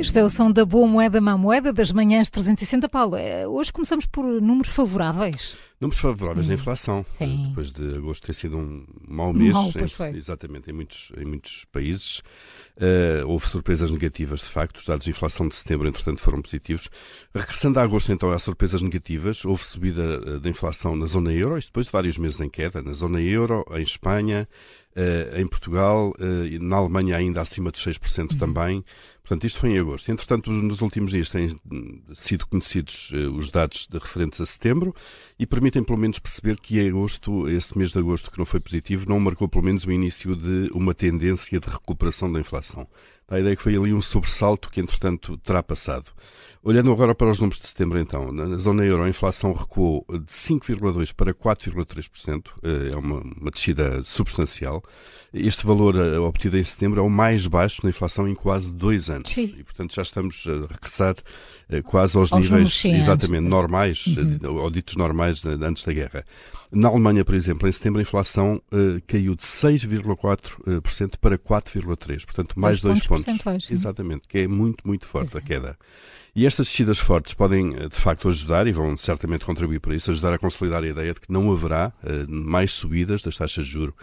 Este é o som da boa moeda, má moeda, das manhãs 360. Paulo, eh, hoje começamos por números favoráveis. Números favoráveis hum. da inflação. Sim. Depois de agosto ter sido um mau mês. Mal, foi. Exatamente, em muitos, em muitos países. Uh, houve surpresas negativas, de facto. Os dados de inflação de setembro, entretanto, foram positivos. Regressando a agosto, então, há surpresas negativas. Houve subida uh, da inflação na zona euro, isto depois de vários meses em queda. Na zona euro, em Espanha, Uh, em Portugal, uh, na Alemanha ainda acima de 6% uhum. também. Portanto, isto foi em agosto. Entretanto, nos últimos dias têm sido conhecidos uh, os dados de referentes a setembro e permitem pelo menos perceber que agosto, esse mês de agosto que não foi positivo, não marcou pelo menos o início de uma tendência de recuperação da inflação. A ideia é que foi ali um sobressalto que, entretanto, terá passado. Olhando agora para os números de setembro, então, na zona euro a inflação recuou de 5,2% para 4,3%, eh, é uma, uma descida substancial. Este valor eh, obtido em setembro é o mais baixo na inflação em quase dois anos. Sim. E, portanto, já estamos a regressar eh, quase aos, aos níveis exatamente normais, uhum. ou ditos normais antes da guerra. Na Alemanha, por exemplo, em setembro a inflação caiu de 6,4% para 4,3%, portanto mais dois, dois pontos. Exatamente, que é muito, muito forte a queda. E estas descidas fortes podem, eh, de facto, ajudar, e vão certamente contribuir para isso, ajudar a consolidar a ideia de que não haverá uh, mais subidas das taxas de juro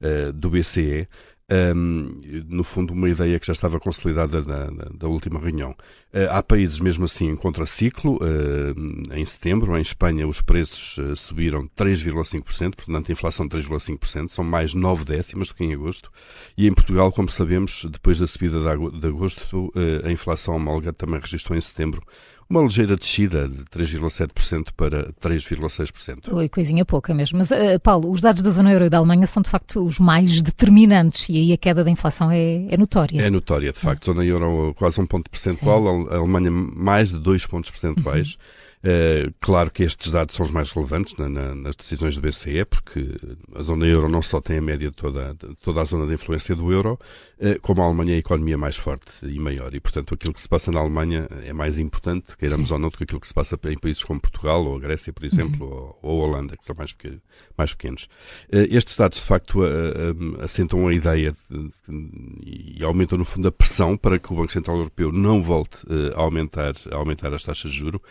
uh, do BCE, um, no fundo, uma ideia que já estava consolidada na, na, da última reunião. Uh, há países, mesmo assim, em contraciclo. Uh, em setembro, em Espanha, os preços uh, subiram 3,5%, portanto, a inflação 3,5%, são mais 9 décimas do que em agosto. E em Portugal, como sabemos, depois da subida de agosto, a inflação homóloga também registrou em setembro uma ligeira descida de 3,7% para 3,6%. Oi, coisinha pouca mesmo. Mas, uh, Paulo, os dados da zona euro e da Alemanha são de facto os mais determinantes e aí a queda da inflação é, é notória. É notória, de facto. É. Zona euro quase um ponto percentual, Sim. a Alemanha mais de dois pontos percentuais. Uhum. Uh, claro que estes dados são os mais relevantes na, na, nas decisões do BCE, porque a zona euro não só tem a média de toda, de toda a zona de influência do euro, uh, como a Alemanha é a economia mais forte e maior. E, portanto, aquilo que se passa na Alemanha é mais importante, queiramos Sim. ou não, do que aquilo que se passa em países como Portugal ou a Grécia, por exemplo, uhum. ou, ou, a Holanda, que são mais, pequenos. Mais pequenos. Uh, estes dados, de facto, assentam a ideia de, de, e aumentam, no fundo, a pressão para que o Banco Central Europeu não volte a, aumentar, a aumentar as taxas de juros.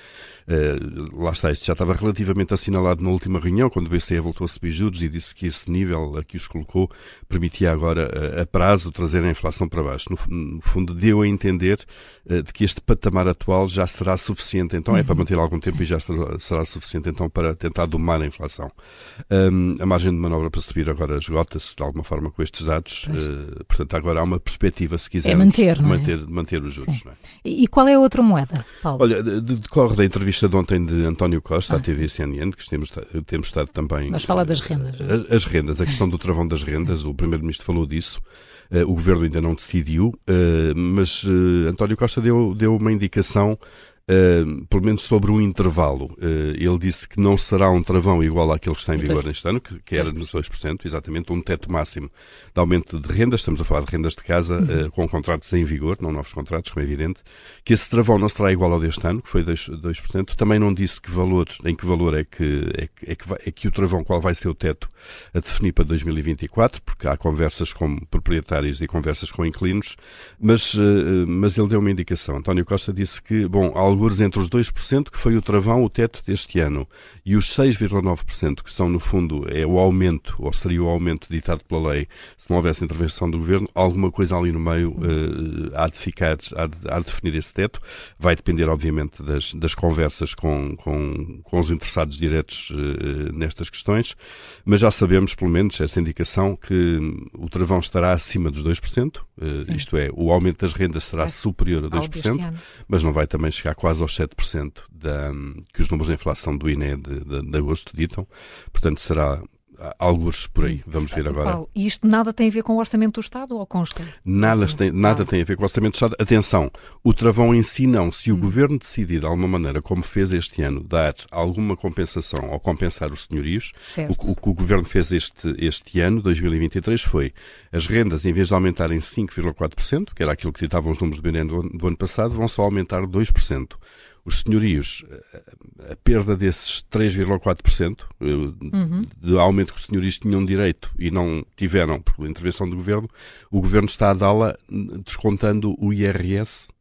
Eh, lá está, isto já estava relativamente assinalado na última reunião, quando o BCE voltou a subir juros e disse que esse nível a que os colocou permitia agora, a, eh, a prazo, trazer a inflação para baixo. No, fundo, deu a entender uh, de que este patamar atual já será suficiente, então uhum. é para uhum. manter algum tempo Sim. e já será, suficiente então para tentar domar a inflação. Um, a margem de manobra para subir agora esgota-se de alguma forma com estes dados, uh, portanto agora há uma perspectiva, se quisermos, é manter, de manter, é? manter os juros. É? E qual é a outra moeda, Paulo? Olha, decorre da entrevista de ontem de António Costa, ah, à TV CNN, que temos, temos estado também. Mas fala das rendas. É? As rendas, a questão do travão das rendas, o Primeiro-Ministro falou disso. Uh, o Governo ainda não decidiu, uh, mas uh, António Costa deu, deu uma indicação Uh, pelo menos sobre o intervalo. Uh, ele disse que não será um travão igual àquele que está em vigor neste ano, que, que era nos 2%, exatamente, um teto máximo de aumento de rendas, estamos a falar de rendas de casa, uhum. uh, com contratos em vigor, não novos contratos, como é evidente, que esse travão não será igual ao deste ano, que foi 2%, 2%. também não disse que valor, em que valor é que, é, é, que vai, é que o travão, qual vai ser o teto a definir para 2024, porque há conversas com proprietários e conversas com inquilinos, mas, mas ele deu uma indicação. António Costa disse que, bom, alguns entre os 2%, que foi o travão, o teto deste ano, e os 6,9%, que são, no fundo, é o aumento, ou seria o aumento ditado pela lei, se não houvesse intervenção do governo, alguma coisa ali no meio uh, há de ficar, há de, há de, definir esse teto. Vai depender, obviamente, das, das conversas com, com, com, os interessados diretos uh, nestas questões, mas já sabemos, pelo menos, essa indicação que o travão estará acima dos 2%, uh, isto é, o aumento das rendas será é. superior a 2%, mas não vai também chegar quase aos 7% da, que os números de inflação do INE de, de, de agosto ditam. Portanto, será alguns por aí. Vamos ver agora. Paulo, e isto nada tem a ver com o Orçamento do Estado ou consta? Nada, tem, nada tem a ver com o Orçamento do Estado. Atenção, o travão em si não. Se o hum. Governo decidir, de alguma maneira, como fez este ano, dar alguma compensação ou compensar os senhorios, o, o, que o Governo fez este, este ano, 2023, foi as rendas, em vez de aumentarem 5,4%, que era aquilo que ditavam os números do, do ano passado, vão só aumentar 2% os senhorios, a perda desses 3,4% eh, uhum. de aumento que os senhorios tinham direito e não tiveram por intervenção do governo, o governo está a dá-la descontando o IRS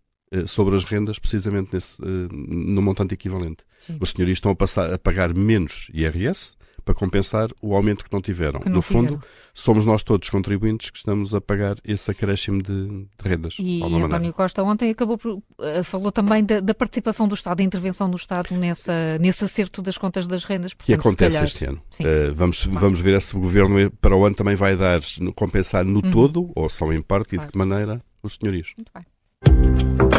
sobre as rendas, precisamente nesse, no montante equivalente. Sim. Os senhorios estão a, passar, a pagar menos IRS para compensar o aumento que não tiveram. Que não no tiveram. fundo, somos nós todos contribuintes que estamos a pagar esse acréscimo de, de rendas. E, e António maneira. Costa ontem acabou por, uh, falou também da, da, participação do Estado, da intervenção do Estado nessa, nesse acerto das contas das rendas. Portanto, que acontece calhar, este ano. Uh, vamos, vamos ver se o Governo para o ano também vai dar, compensar no uhum. todo, ou só em parte, claro. e de que maneira, os senhorios. Muito bem.